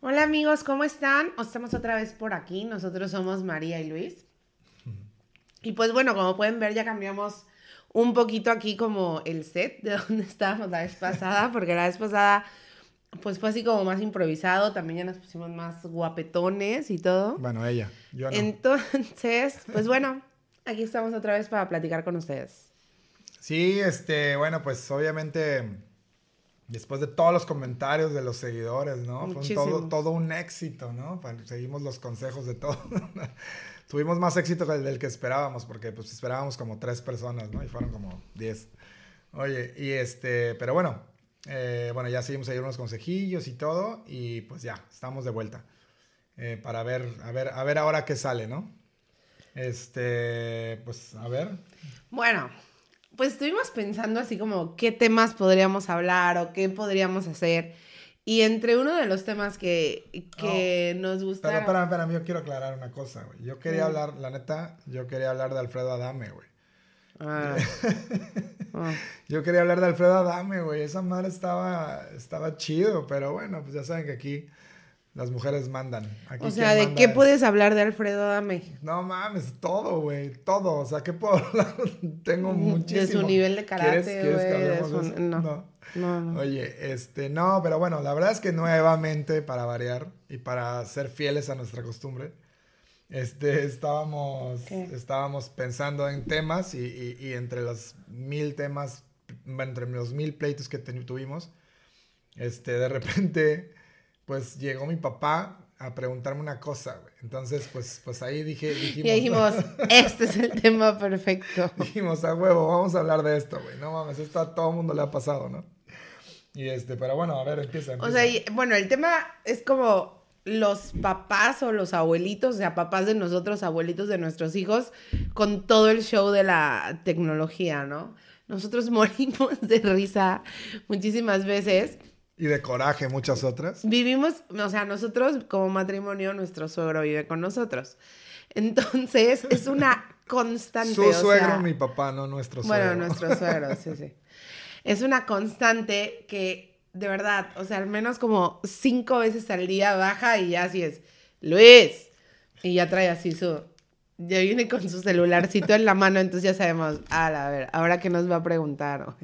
Hola amigos, ¿cómo están? Estamos otra vez por aquí. Nosotros somos María y Luis. Y pues bueno, como pueden ver, ya cambiamos un poquito aquí como el set de donde estábamos la vez pasada, porque la vez pasada pues fue así como más improvisado, también ya nos pusimos más guapetones y todo. Bueno, ella, yo no. Entonces, pues bueno, aquí estamos otra vez para platicar con ustedes. Sí, este, bueno, pues obviamente después de todos los comentarios de los seguidores, ¿no? Fue todo, todo un éxito, ¿no? Seguimos los consejos de todo. Tuvimos más éxito del que esperábamos, porque pues esperábamos como tres personas, ¿no? Y fueron como diez. Oye, y este, pero bueno, eh, bueno, ya seguimos ahí unos consejillos y todo, y pues ya, estamos de vuelta. Eh, para ver, a ver, a ver ahora qué sale, ¿no? Este, pues, a ver. Bueno, pues estuvimos pensando así como qué temas podríamos hablar o qué podríamos hacer. Y entre uno de los temas que, que nos gusta. Pero, espera, espera, yo quiero aclarar una cosa, güey. Yo quería hablar, la neta, yo quería hablar de Alfredo Adame, güey. Ah. Ah. Yo quería hablar de Alfredo Adame, güey. Esa madre estaba, estaba chido, pero bueno, pues ya saben que aquí las mujeres mandan. o sea, ¿de qué puedes hablar de Alfredo Adame? No mames, todo, güey, todo. O sea, ¿qué puedo hablar? Tengo muchísimo. De su nivel de güey. No. no. No, Oye, este, no, pero bueno, la verdad es que nuevamente, para variar y para ser fieles a nuestra costumbre, este, estábamos, estábamos pensando en temas y, y, entre los mil temas, entre los mil pleitos que tuvimos, este, de repente pues llegó mi papá a preguntarme una cosa, güey. Entonces, pues, pues ahí dije, dijimos... Y dijimos, este es el tema perfecto. dijimos, a huevo, vamos a hablar de esto, güey. No mames, esto a todo mundo le ha pasado, ¿no? Y este, pero bueno, a ver, empieza, O sea, bueno, el tema es como los papás o los abuelitos, o sea, papás de nosotros, abuelitos de nuestros hijos, con todo el show de la tecnología, ¿no? Nosotros morimos de risa muchísimas veces y de coraje muchas otras. Vivimos, o sea, nosotros como matrimonio, nuestro suegro vive con nosotros. Entonces, es una constante. Su suegro, mi papá, no nuestro suegro. Bueno, nuestro suegro, sí, sí. Es una constante que, de verdad, o sea, al menos como cinco veces al día baja y ya así es, Luis. Y ya trae así su, ya viene con su celularcito en la mano, entonces ya sabemos, a ver, ahora que nos va a preguntar.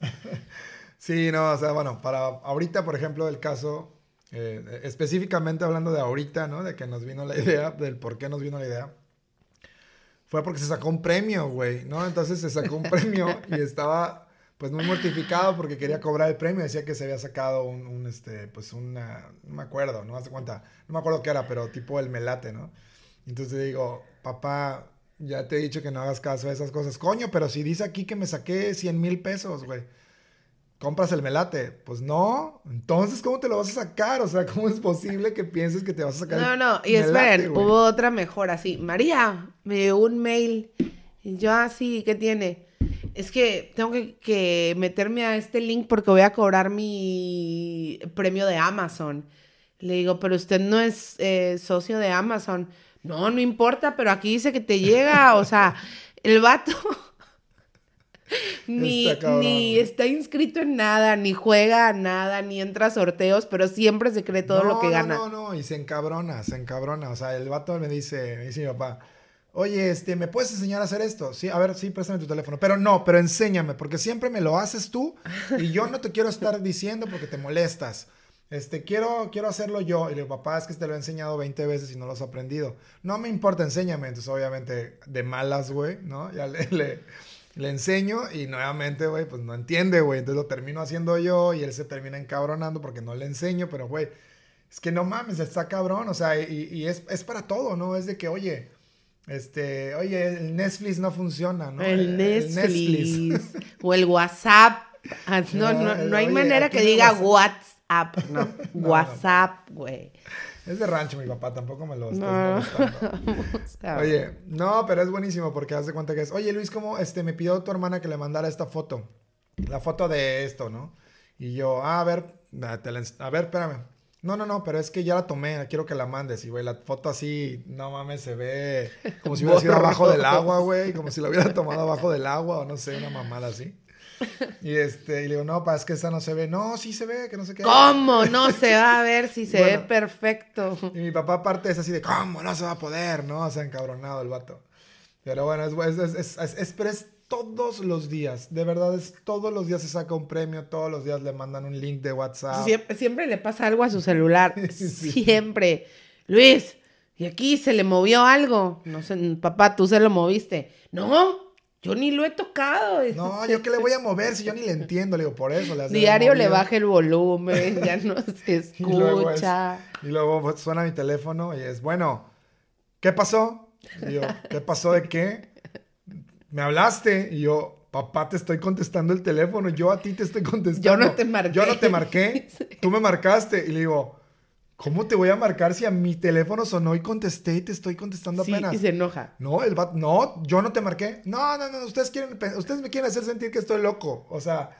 Sí, no, o sea, bueno, para ahorita, por ejemplo, el caso, eh, específicamente hablando de ahorita, ¿no? De que nos vino la idea, del por qué nos vino la idea, fue porque se sacó un premio, güey, ¿no? Entonces se sacó un premio y estaba, pues, muy mortificado porque quería cobrar el premio. Decía que se había sacado un, este, pues, una, no me acuerdo, no me cuenta, no me acuerdo qué era, pero tipo el melate, ¿no? Entonces digo, papá, ya te he dicho que no hagas caso a esas cosas. Coño, pero si dice aquí que me saqué 100 mil pesos, güey compras el melate. Pues no. Entonces, ¿cómo te lo vas a sacar? O sea, ¿cómo es posible que pienses que te vas a sacar No, no. Y esperen, hubo otra mejor así. María, me dio un mail. Y yo así, ah, ¿qué tiene? Es que tengo que, meterme a este link porque voy a cobrar mi premio de Amazon. Le digo, pero usted no es eh, socio de Amazon. No, no importa, pero aquí dice que te llega. O sea, el vato ni, ni está inscrito en nada, ni juega a nada, ni entra a sorteos, pero siempre se cree todo lo que gana. No, no, no, y se encabrona, se encabrona. O sea, el vato me dice, me dice mi papá, oye, este, ¿me puedes enseñar a hacer esto? Sí, a ver, sí, préstame tu teléfono. Pero no, pero enséñame, porque siempre me lo haces tú y yo no te quiero estar diciendo porque te molestas. Este, quiero, quiero hacerlo yo. Y le digo, papá, es que te lo he enseñado 20 veces y no lo has aprendido. No me importa, enséñame. Entonces, obviamente, de malas, güey, ¿no? Ya le le enseño y nuevamente, güey, pues no entiende, güey. Entonces lo termino haciendo yo y él se termina encabronando porque no le enseño, pero, güey, es que no mames, está cabrón, o sea, y, es, para todo, ¿no? Es de que, oye, este, oye, el Netflix no funciona, ¿no? El, Netflix. o el WhatsApp. Ah, no, no, no, hay manera que diga WhatsApp, no. WhatsApp, güey. Es de rancho mi papá, tampoco me lo estás Oye, no, pero es buenísimo porque haz de cuenta que es, oye Luis, ¿cómo este, me pidió tu hermana que le mandara esta foto? La foto de esto, ¿no? Y yo, ah, a ver, a ver, espérame. No, no, no, pero es que ya la tomé, quiero que la mandes. Y, güey, la foto así, no mames, se ve como si hubiera sido abajo del agua, güey. Como si la hubiera tomado abajo del agua o no sé, una mamada así. Y este, y le digo, no, pa, es que esa no se ve. No, sí se ve, que no sé qué. ¿Cómo? No se va a ver si se Bueno. ve perfecto. Y mi papá aparte es así de, ¿cómo no se va a poder? ¿No? O sea, encabronado el vato. Pero bueno, es, es, es, es- pero es todos los días. De verdad, es todos los días se saca un premio, todos los días le mandan un link de WhatsApp. Siempre, siempre le pasa algo a su celular. Sí. Siempre. Luis, ¿y aquí se le movió algo? No sé, papá, tú se lo moviste. No, yo ni lo he tocado. No, yo qué le voy a mover si yo ni le entiendo. Le digo, por eso. Le Diario le baja el volumen, ya no se Y luego, es- escucha. y luego pues, suena mi teléfono y es, bueno, ¿qué pasó? Y yo, ¿qué pasó de qué? Me hablaste y yo, papá, te estoy contestando el teléfono, yo a ti te estoy contestando. Yo no te marqué. Yo no te marqué, tú me marcaste. Y le digo, ¿cómo te voy a marcar si a mi teléfono sonó y contesté y te estoy contestando Sí, apenas? y se enoja. No, el vato, no, yo no te marqué. No, no, no, ustedes quieren, ustedes me quieren hacer sentir que estoy loco. O sea.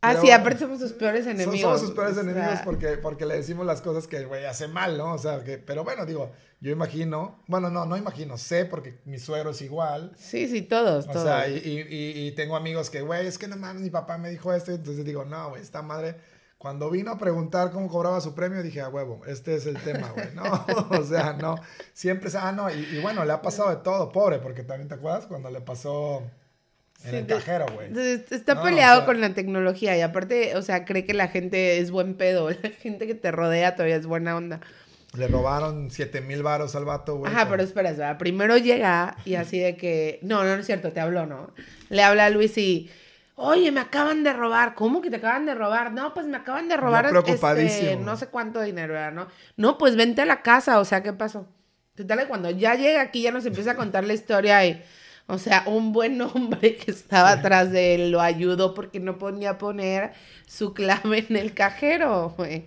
Ah, sí, aparte somos sus peores enemigos. Somos sus peores o sea, enemigos porque, porque le decimos las cosas que güey hace mal, ¿no? O sea, que, pero bueno, digo, yo imagino, bueno, no, no imagino, sé porque mi suegro es igual. Sí, sí, todos, O todos. sea, y, y- y- y tengo amigos que, güey, es que no mames, mi papá me dijo esto. Entonces digo, no, güey, esta madre. Cuando vino a preguntar cómo cobraba su premio, dije, a huevo, este es el tema, güey. No, o sea, no. Siempre, ah, no, y, y bueno, le ha pasado de todo, pobre, porque también te acuerdas cuando le pasó en Sí, el cajero, güey. Está No, peleado o sea- con la tecnología y aparte, o sea, cree que la gente es buen pedo. La gente que te rodea todavía es buena onda. Le robaron 7 mil varos al vato, güey. Ajá, pero espera, espera. Primero llega y así de que. No, no, no es cierto, te habló, ¿no? Le habla a Luis y. Oye, me acaban de robar. ¿Cómo que te acaban de robar? No, pues me acaban de robar. este, preocupadísimo. no sé cuánto dinero era, ¿no? No, pues vente a la casa. O sea, ¿qué pasó? Total, cuando ya llega aquí, ya nos empieza a contar la historia y. O sea, un buen hombre que estaba atrás de él lo ayudó porque no ponía poner su clave en el cajero, güey.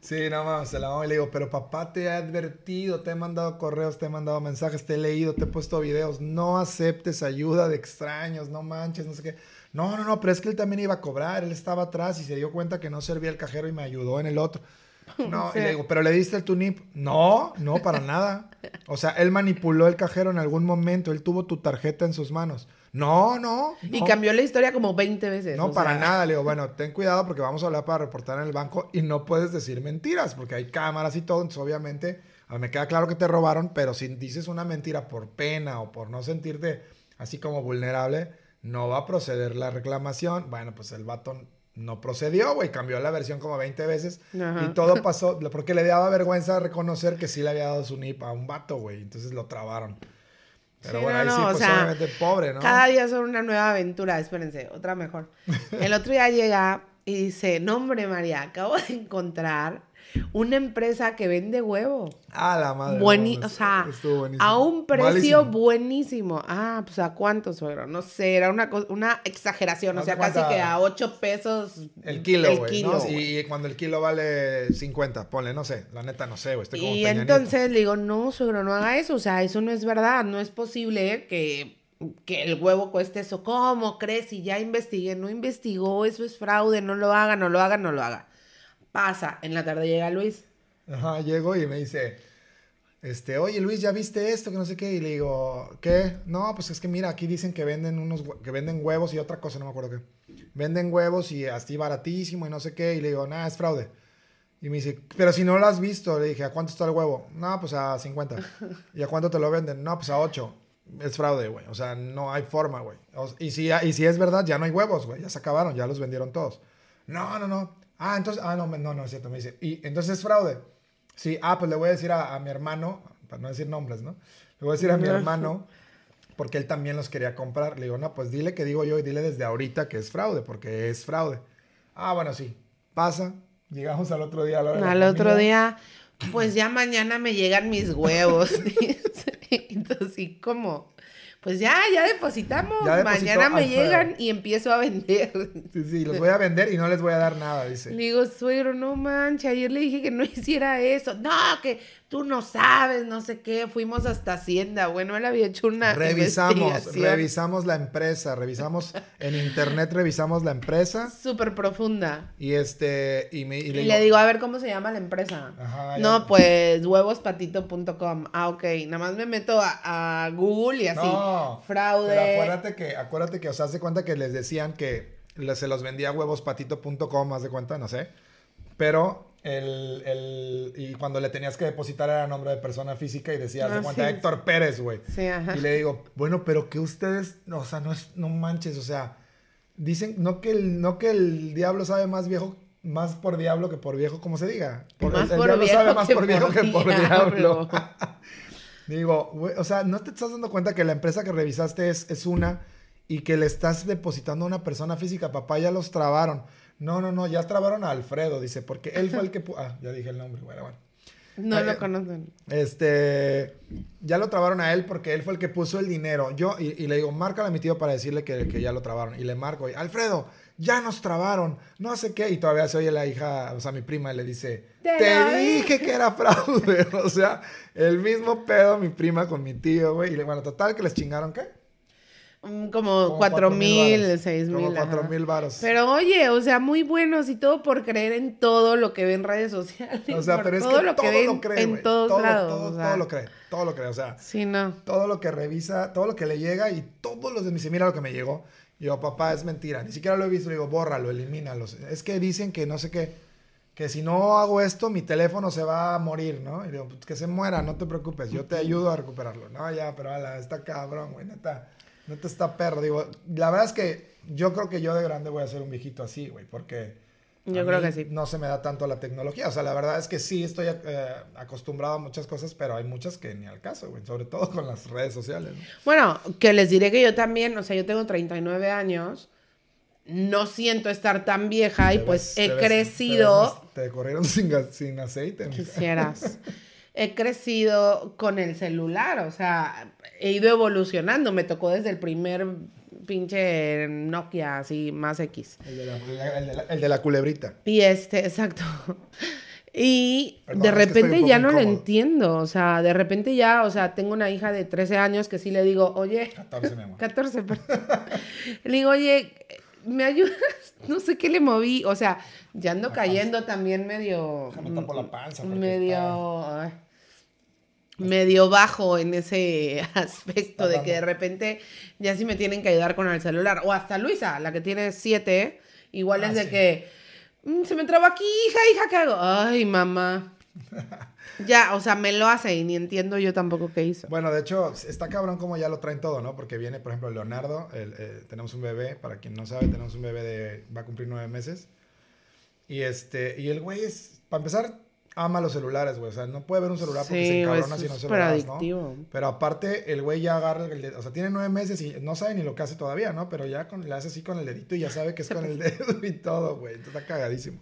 Sí, no mames, se la vamos y le digo, pero papá te he advertido, te he mandado correos, te he mandado mensajes, te he leído, te he puesto videos, no aceptes ayuda de extraños, no manches, no sé qué. No, no, no, pero es que él también iba a cobrar, él estaba atrás y se dio cuenta que no servía el cajero y me ayudó en el otro. No, Sí. y le digo, pero le diste el tunip. No, no, para nada. O sea, él manipuló el cajero en algún momento, él tuvo tu tarjeta en sus manos. No, no. Y no. cambió la historia como 20 veces. No, para sea. nada. Le digo, bueno, ten cuidado porque vamos a hablar para reportar en el banco y no puedes decir mentiras porque hay cámaras y todo. Entonces, obviamente, a mí me queda claro que te robaron, pero si dices una mentira por pena o por no sentirte así como vulnerable, no va a proceder la reclamación. Bueno, pues el vato no procedió, güey. Cambió la versión como 20 veces Ajá. y todo pasó porque le daba vergüenza reconocer que sí le había dado su NIP a un vato, güey. Entonces lo trabaron. Pero Sí, bueno, no, ahí no, sí, o pues sea, obviamente pobre, ¿no? Cada día son una nueva aventura, espérense, otra mejor. El otro día llega y dice, no hombre María, acabo de encontrar una empresa que vende huevo. A la madre. Bueni- no, o sea, a un precio Malísimo. buenísimo. Ah, pues a cuánto, suegro. No sé, era una, una exageración. O sea, casi que a 8 pesos. El kilo, el kilo. Y cuando el kilo vale 50, ponle, no sé. La neta no sé, güey. Estoy como Y entonces le digo, no, suegro, no haga eso. O sea, eso no es verdad. No es posible que, que el huevo cueste eso. ¿Cómo crees? Si ya investigué, no investigó, eso es fraude, no lo haga, no lo haga, no lo haga. Pasa, en la tarde llega Luis. Ajá, llego y me dice, este, oye Luis, ¿ya viste esto? Que no sé qué. Y le digo, ¿qué? No, pues es que mira, aquí dicen que venden unos, que venden huevos y otra cosa, no me acuerdo qué. Venden huevos y así baratísimo y no sé qué. Y le digo, nada, es fraude. Y me dice, pero si no lo has visto, le dije, ¿a cuánto está el huevo? No, pues a 50. ¿Y a cuánto te lo venden? No, pues a 8. Es fraude, güey. O sea, no hay forma, güey. Y, si, y si es verdad, ya no hay huevos, güey. Ya se acabaron, ya los vendieron todos. No, no, no. Ah, entonces, ah, no, no, no es cierto. Me dice, y entonces es fraude. Sí, ah, pues le voy a decir a, a mi hermano, para no decir nombres, ¿no? Le voy a decir a mi hermano, porque él también los quería comprar. Le digo, no, pues dile que digo yo y dile desde ahorita que es fraude, porque es fraude. Ah, bueno, sí. Pasa. Llegamos al otro día a la hora Al otro comida. día, pues ya mañana me llegan mis huevos. Entonces, ¿y cómo? Pues ya, ya depositamos. Ya mañana me llegan y empiezo a vender. Sí, sí, los voy a vender y no les voy a dar nada, dice. Le digo, suegro, no manches, ayer le dije que no hiciera eso. No, que tú no sabes, no sé qué. Fuimos hasta Hacienda. Bueno, él había hecho una Revisamos, revisamos la empresa, revisamos en internet, revisamos la empresa súper profunda. y este, y, me, y Y le, le digo, a ver, ¿cómo se llama la empresa? Ajá, ya. no, pues huevospatito.com. Ah, ok. Nada más me meto a, a Google y así. No, Fraude. Pero acuérdate que, acuérdate que, o sea, haz de cuenta que les decían que, se los vendía a huevospatito.com, más de cuenta, no sé. Pero el, el- y cuando le tenías que depositar era nombre de persona física y decías de Ah, cuenta sí. Héctor Pérez, güey. Sí. Y le digo, bueno, pero que ustedes, o sea, no es, no manches, o sea, dicen, no que el, no que el diablo sabe más viejo, más por diablo que por viejo, como se diga. Por- Más el por diablo viejo sabe más por viejo que por diablo. diablo. Digo, güey, o sea, ¿no te estás dando cuenta que la empresa que revisaste es, es una y que le estás depositando a una persona física? Papá, ya los trabaron. No, no, no, ya trabaron a Alfredo, dice, porque él fue el que... Ah, ya dije el nombre, bueno, bueno. No lo eh, conocen. Este, ya lo trabaron a él porque él fue el que puso el dinero. Yo, y, y le digo, márcale a mi tío para decirle que, que ya lo trabaron. Y le marco, y, Alfredo, ya nos trabaron, no sé qué. Y todavía se oye la hija, o sea, mi prima le dice, Te te, dije que era fraude. o sea, el mismo pedo mi prima con mi tío, güey. Y le- bueno, total, que les chingaron, ¿qué? Como Como cuatro mil, seis Como mil. cuatro ajá. mil varos. Pero oye, o sea, muy buenos y todo por creer en todo lo que ve en redes sociales. O sea, pero es todo que lo que todo ven lo cree, en todos todo, lados. todo, o sea. todo lo cree, todo lo cree. O sea, Sí, no. todo lo que revisa, todo lo que le llega y todos los de me dice, mira lo que me llegó. Y yo, papá, es mentira. Ni siquiera lo he visto. Le digo, bórralo, elimínalo. Es que dicen que no sé qué, que si no hago esto, mi teléfono se va a morir, ¿no? Y digo, pues que se muera, no te preocupes, yo te ayudo a recuperarlo. No, ya, pero ala, está cabrón, güey, neta, neta está perro. Digo, la verdad es que yo creo que yo de grande voy a ser un viejito así, güey, porque... Yo creo que sí. No se me da tanto la tecnología. O sea, la verdad es que sí estoy eh, acostumbrado a muchas cosas, pero hay muchas que ni al caso, güey. Sobre todo con las redes sociales. ¿no? Bueno, que les diré que yo también, o sea, yo tengo 39 años, no siento estar tan vieja y pues ves- he te ves- crecido, Te, te corrieron sin, sin aceite. quisieras, he crecido con el celular, o sea, he ido evolucionando, me tocó desde el primer pinche Nokia, así, más X. El de, la, el de la- el de la culebrita. Y este, exacto. Y Perdón, de repente ya no lo entiendo, o sea, de repente ya, o sea, tengo una hija de 13 años que sí le digo, oye, 14, mi amor. 14, perdón. Le digo, oye, ¿me ayudas? No sé qué le moví. O sea, ya ando La cayendo también medio. Déjame tapo la panza, Medio. Medio bajo en ese aspecto de que de repente ya sí me tienen que ayudar con el celular. O hasta Luisa, la que tiene siete, igual Ah, es de sí. que "Mm, se me trabó aquí, hija, hija, ¿qué hago? Ay, mamá. Ya, o sea, me lo hace y ni entiendo yo tampoco qué hizo. Bueno, de hecho, está cabrón como ya lo traen todo, ¿no? Porque viene, por ejemplo, Leonardo, el- eh, tenemos un bebé, para quien no sabe, tenemos un bebé de, va a cumplir nueve meses. Y este, y el güey es, para empezar, ama los celulares, güey. O sea, no puede ver un celular porque se Sí, encabrona si no se lo das, ¿no? Pero aparte, el güey ya agarra el dedo, o sea, tiene nueve meses y no sabe ni lo que hace todavía, ¿no? Pero ya con, le hace así con el dedito y ya sabe que es con el dedo y todo, güey. Entonces está cagadísimo.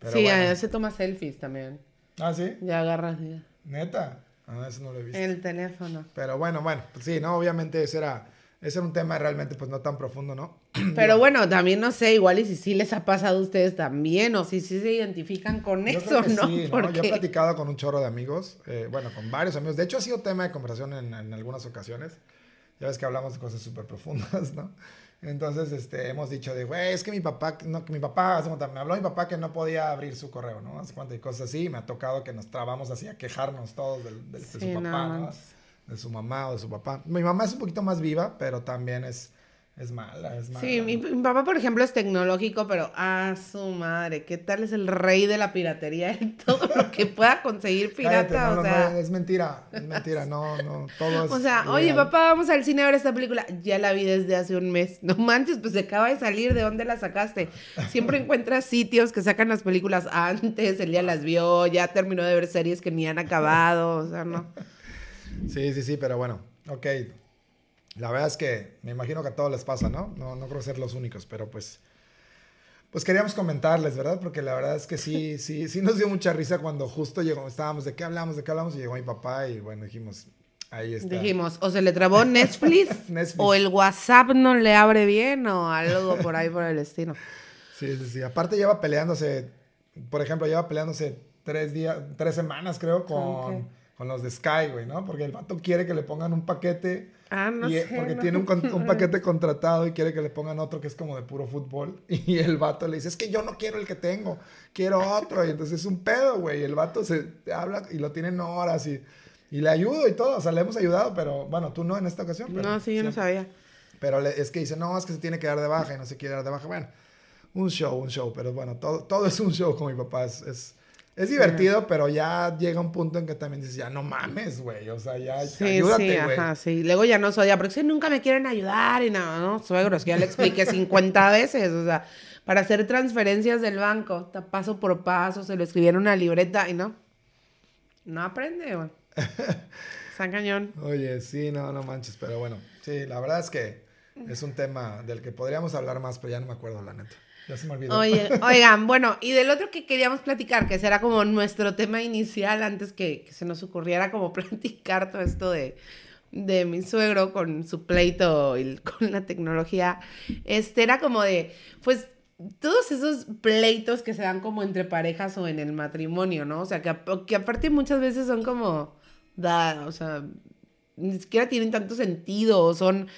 Pero sí, bueno. ya se toma selfies también. Ah, ¿sí? Ya agarras ya. Neta. Ah, eso no lo he visto. el teléfono. Pero bueno, bueno, pues sí, ¿no? Obviamente ese era, ese era un tema realmente pues no tan profundo, ¿no? Pero bueno, también no sé, igual y si sí les ha pasado a ustedes también, o si sí se identifican con Yo eso, creo que ¿no? sí, ¿no? Porque Yo he platicado con un chorro de amigos, eh, bueno, con varios amigos. De hecho, ha sido tema de conversación en, en algunas ocasiones. Ya ves que hablamos de cosas súper profundas, ¿no? Entonces, este, hemos dicho de, güey, es que mi papá, no, que mi papá, me habló mi papá que no podía abrir su correo, ¿no? Hace cuenta y cosas así. Me ha tocado que nos trabamos así a quejarnos todos del, del- de su no papá, ¿no? manches. De su mamá o de su papá. Mi mamá es un poquito más viva, pero también es, es mala, es mala. Sí, mi, mi papá, por ejemplo, es tecnológico, pero a su madre, ¿qué tal es el rey de la piratería en todo lo que pueda conseguir pirata? Cállate, no, o no, sea, no, es mentira, es mentira, no, no, todo es o sea, oye, papá, vamos al cine a ver esta película. Ya la vi desde hace un mes. No manches, pues se acaba de salir. ¿De dónde la sacaste? Siempre encuentras sitios que sacan las películas antes, él ya las vio, ya terminó de ver series que ni han acabado, o sea, no. Sí, sí, sí, pero bueno, ok. La verdad es que me imagino que a todos les pasa, ¿no? No, no creo ser los únicos, pero pues, pues queríamos comentarles, ¿verdad? Porque la verdad es que sí, sí, sí nos dio mucha risa cuando justo llegó, estábamos, ¿de qué hablamos? ¿De qué hablamos? Y llegó mi papá y bueno, dijimos, ahí está. Dijimos, o se le trabó Netflix, Netflix. o el WhatsApp no le abre bien, o algo por ahí por el estilo. Sí, sí, sí. Aparte lleva peleándose, por ejemplo, lleva peleándose tres días, tres semanas creo ¿Con con? Con los de Sky, güey, ¿no? Porque el vato quiere que le pongan un paquete. Ah, no y, eh, sé, Porque no. tiene un, un paquete contratado y quiere que le pongan otro que es como de puro fútbol. Y el vato le dice, es que yo no quiero el que tengo, quiero otro. Y entonces es un pedo, güey. Y el vato se habla y lo tienen horas y, y le ayudo y todo. O sea, le hemos ayudado, pero bueno, tú no en esta ocasión. pero No, sí, yo no siempre- sabía. Pero le- es que dice, no, es que se tiene que dar de baja y no se quiere dar de baja. Bueno, un show, un show, pero bueno, todo, todo es un show con mi papá. Es, es, es divertido, pero ya llega un punto en que también dices, ya no mames, güey. O sea, ya Sí, ayúdate, sí, güey. ajá, sí. Luego ya no soy, ya, porque es que nunca me quieren ayudar y nada, ¿no? Suegros, que ya le expliqué 50 veces, o sea, para hacer transferencias del banco, paso por paso, se lo escribí en una libreta y no. No aprende, güey. Está cañón. Oye, sí, no, no manches, pero bueno, sí, la verdad es que es un tema del que podríamos hablar más, pero ya no me acuerdo, la neta. Ya se me olvidó. Oye, oigan, bueno, y del otro que queríamos platicar, que será como nuestro tema inicial antes que, que se nos ocurriera como platicar todo esto de, de mi suegro con su pleito y con la tecnología, este era como de, pues, todos esos pleitos que se dan como entre parejas o en el matrimonio, ¿no? O sea, que, aparte muchas veces son como, da, o sea, ni siquiera tienen tanto sentido o son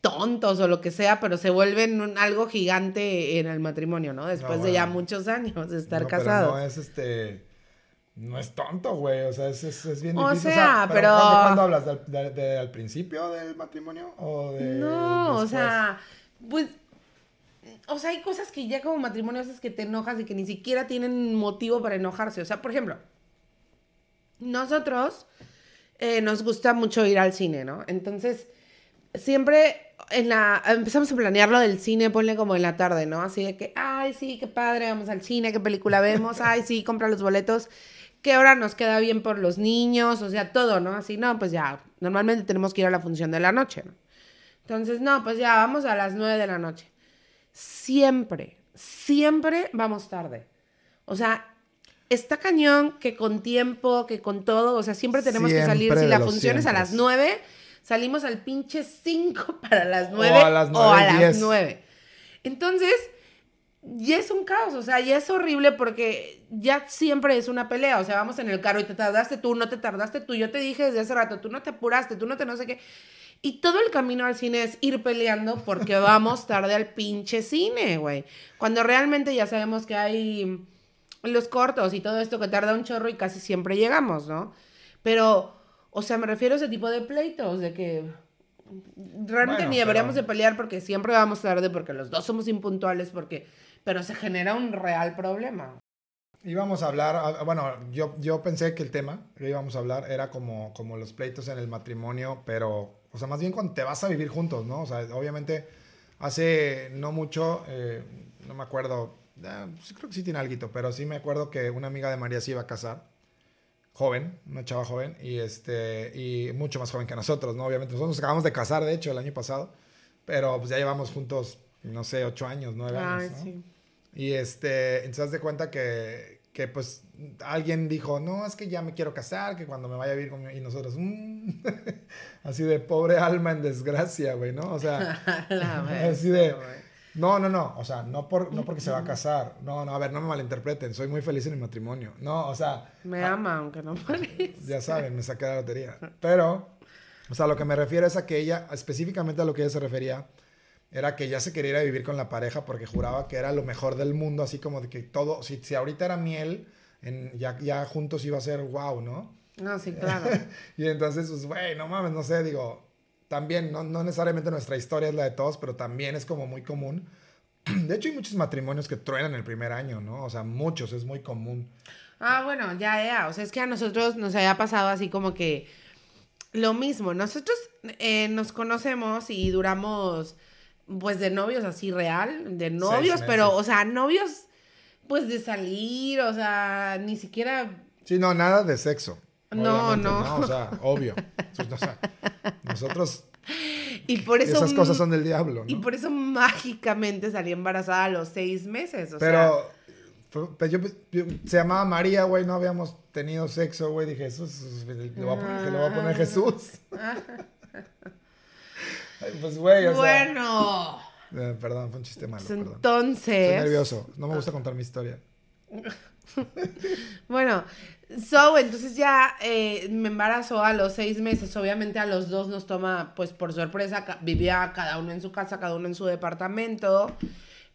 tontos o lo que sea, pero se vuelven un- algo gigante en el matrimonio, ¿no? Después de ya muchos años de estar No, pero casados. no es este. No es tonto, güey. O sea, es, es, es bien O difícil. sea, pero- ¿cuándo, cuándo hablas? ¿Del, de- de- al principio del matrimonio? ¿O de No, o sea, pues, o sea, hay cosas que ya como matrimonio haces que te enojas y que ni siquiera tienen motivo para enojarse. O sea, por ejemplo, nosotros eh, nos gusta mucho ir al cine, ¿no? Entonces, siempre en la, empezamos a planear lo del cine, ponle como en la tarde, ¿no? Así de que, ay, sí, qué padre, vamos al cine, qué película vemos, ay, sí, compra los boletos, qué hora nos queda bien por los niños, o sea, todo, ¿no? Así, no, pues ya, normalmente tenemos que ir a la función de la noche, ¿no? Entonces, no, pues ya, vamos a las nueve de la noche. Siempre, siempre vamos tarde. O sea, está cañón que con tiempo, que con todo, o sea, siempre tenemos que salir. Si la función es a las. 9, salimos al pinche 5 para las 9 a las o a nueve, las diez. 9. Entonces, ya es un caos, o sea, ya es horrible porque ya siempre es una pelea, o sea, vamos en el carro y te tardaste tú, no te tardaste tú, yo te dije desde hace rato, tú no te apuraste, tú no te no sé qué. Y todo el camino al cine es ir peleando porque vamos tarde al pinche cine, güey. Cuando realmente ya sabemos que hay los cortos y todo esto que tarda un chorro y casi siempre llegamos, ¿no? Pero, o sea, me refiero a ese tipo de pleitos, de que realmente Bueno, ni deberíamos pero- de pelear porque siempre vamos tarde, porque los dos somos impuntuales, porque... Pero se genera un real problema. Íbamos a hablar, ah, bueno, yo, yo pensé que el tema que íbamos a hablar era como, como los pleitos en el matrimonio, pero, o sea, más bien cuando te vas a vivir juntos, ¿no? O sea, obviamente, hace no mucho, eh, no me acuerdo, eh, creo que sí tiene algo, pero sí me acuerdo que una amiga de María se iba a casar, joven, una chava joven, y, este, y mucho más joven que nosotros, ¿no? Obviamente, nosotros nos acabamos de casar, de hecho, el año pasado, pero pues ya llevamos juntos, no sé, ocho años, nueve años, ¿no? sí. Y este, entonces de cuenta que, que pues alguien dijo, no, es que ya me quiero casar, que cuando me vaya a vivir con mi... Y nosotros, "Mm". así de pobre alma en desgracia, güey, ¿no? O sea, así de. No, no, no, o sea, no, por, no porque se va a casar, no, no, a ver, no me malinterpreten, soy muy feliz en mi matrimonio, no, o sea, Me ama, aunque no parezca. ya saben, me saqué la lotería, pero, o sea, lo que me refiero es a que ella, específicamente a lo que ella se refería, era que ya se quería ir a vivir con la pareja porque juraba que era lo mejor del mundo, así como de que todo, si, si ahorita era miel, en, ya, ya juntos iba a ser wow, ¿no? No, sí, claro. y entonces, pues, güey, no mames, no sé, digo, también, no, no necesariamente nuestra historia es la de todos, pero también es como muy común. De hecho, hay muchos matrimonios que truenan el primer año, ¿no? O sea, muchos, es muy común. Ah, bueno, ya, ya. O sea, es que a nosotros nos había pasado así como que lo mismo. Nosotros eh, nos conocemos y duramos, pues, de novios así real, de novios, pero, o sea, novios, pues, de salir, o sea, ni siquiera... Sí, no, nada de sexo. No, obviamente, no. O sea, obvio. O sea, nosotros, Y por eso... esas cosas son del diablo, Y ¿no? por eso mágicamente salí embarazada a los seis meses, o sea... Pero, fue- pues, yo, yo- se llamaba María, güey, no habíamos tenido sexo, güey. Dije, es- le voy a poner, voy a poner Jesús. Pues, güey, o sea. Bueno, eh, perdón, fue un chiste malo, pues perdón. entonces... Estoy nervioso. No me gusta contar mi historia. Bueno, so, entonces ya eh, me embarazó a los seis meses. Obviamente a los dos nos toma, pues por sorpresa, vivía cada uno en su casa, cada uno en su departamento.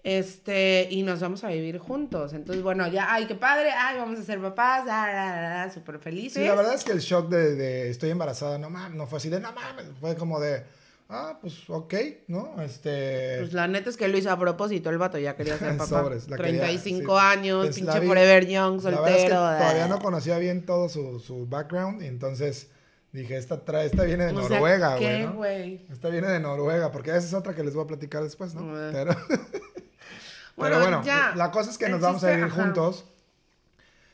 Este, y nos vamos a vivir juntos. Entonces, bueno, ya, ay, qué padre, ay, vamos a ser papás, ah, súper felices. Sí, la verdad es que el shock de, de estoy embarazada, no mames, no fue así de no mames, fue como de, ah, pues ok, ¿no? Este... Pues la neta es que lo hizo a propósito, el vato ya quería ser papá. Sobres, la quería, 35 sí. años, Pues pinche vi- forever young, La verdad es que soltero. todavía no conocía bien todo su, su background y entonces dije, esta, trae, esta viene de O Noruega, ¿qué, güey, ¿no? güey? Esta viene de Noruega, porque esa es otra que les voy a platicar después, ¿no? Eh. Pero, Bueno, pero bueno, ya. la cosa es que nos vamos a vivir ajá. juntos.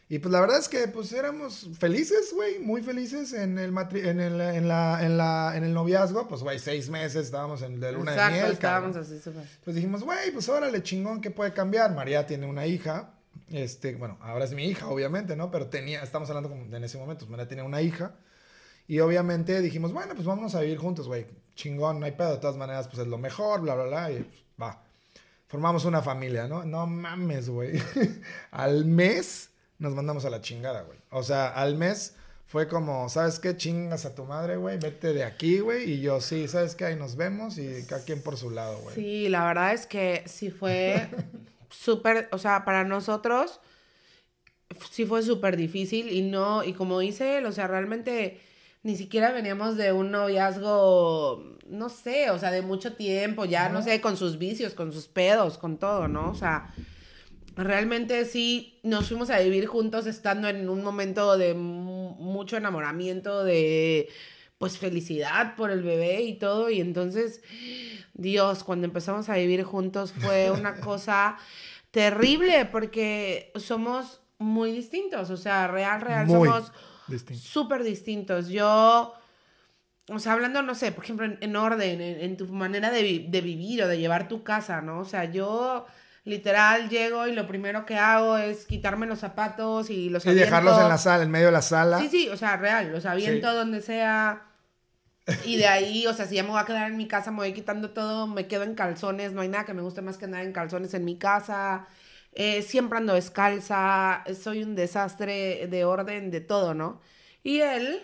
Y pues la verdad es que pues éramos felices, güey, muy felices en el, matri en el, en la, en la, en el noviazgo. Pues, güey, seis meses estábamos en de luna Exacto, de miel, estábamos cabrón. así súper. Pues dijimos, güey, pues órale, chingón, ¿qué puede cambiar? María tiene una hija. Este, bueno, ahora es mi hija, obviamente, ¿no? Pero tenía, estamos hablando como de en ese momento, pues María tenía una hija. Y obviamente dijimos, bueno, pues vámonos a vivir juntos, güey. Chingón, no hay pedo. De todas maneras, pues es lo mejor, bla, bla, bla. Y pues, va. Formamos una familia, ¿no? No mames, güey. al mes nos mandamos a la chingada, güey. O sea, al mes fue como, ¿sabes qué? Chingas a tu madre, güey. Vete de aquí, güey. Y yo, sí, ¿sabes qué? Ahí nos vemos y cada quien por su lado, güey. Sí, la verdad es que sí fue súper, o sea, para nosotros sí fue súper difícil y no, y como dice él, o sea, realmente ni siquiera veníamos de un noviazgo, no sé, o sea, de mucho tiempo, ya, no, No. sé, con sus vicios, con sus pedos, con todo, ¿no? O sea, realmente sí nos fuimos a vivir juntos estando en un momento de mu- mucho enamoramiento, de pues felicidad por el bebé y todo. Y entonces, Dios, cuando empezamos a vivir juntos fue una cosa terrible porque somos muy distintos. O sea, real, real, Muy somos distinto. súper distintos. Yo, o sea, hablando, no sé, por ejemplo, en, en orden, en, en tu manera de, vi- de vivir o de llevar tu casa, ¿no? O sea, yo literal llego y lo primero que hago es quitarme los zapatos y los Y dejarlos aviento. en la sala, en medio de la sala. Sí, sí, o sea, real, los aviento donde sea. Y de ahí, o sea, si ya me voy a quedar en mi casa, me voy quitando todo, me quedo en calzones, no hay nada que me guste más que andar en calzones en mi casa. Eh, siempre ando descalza, soy un desastre de orden, de todo, ¿no? Y él,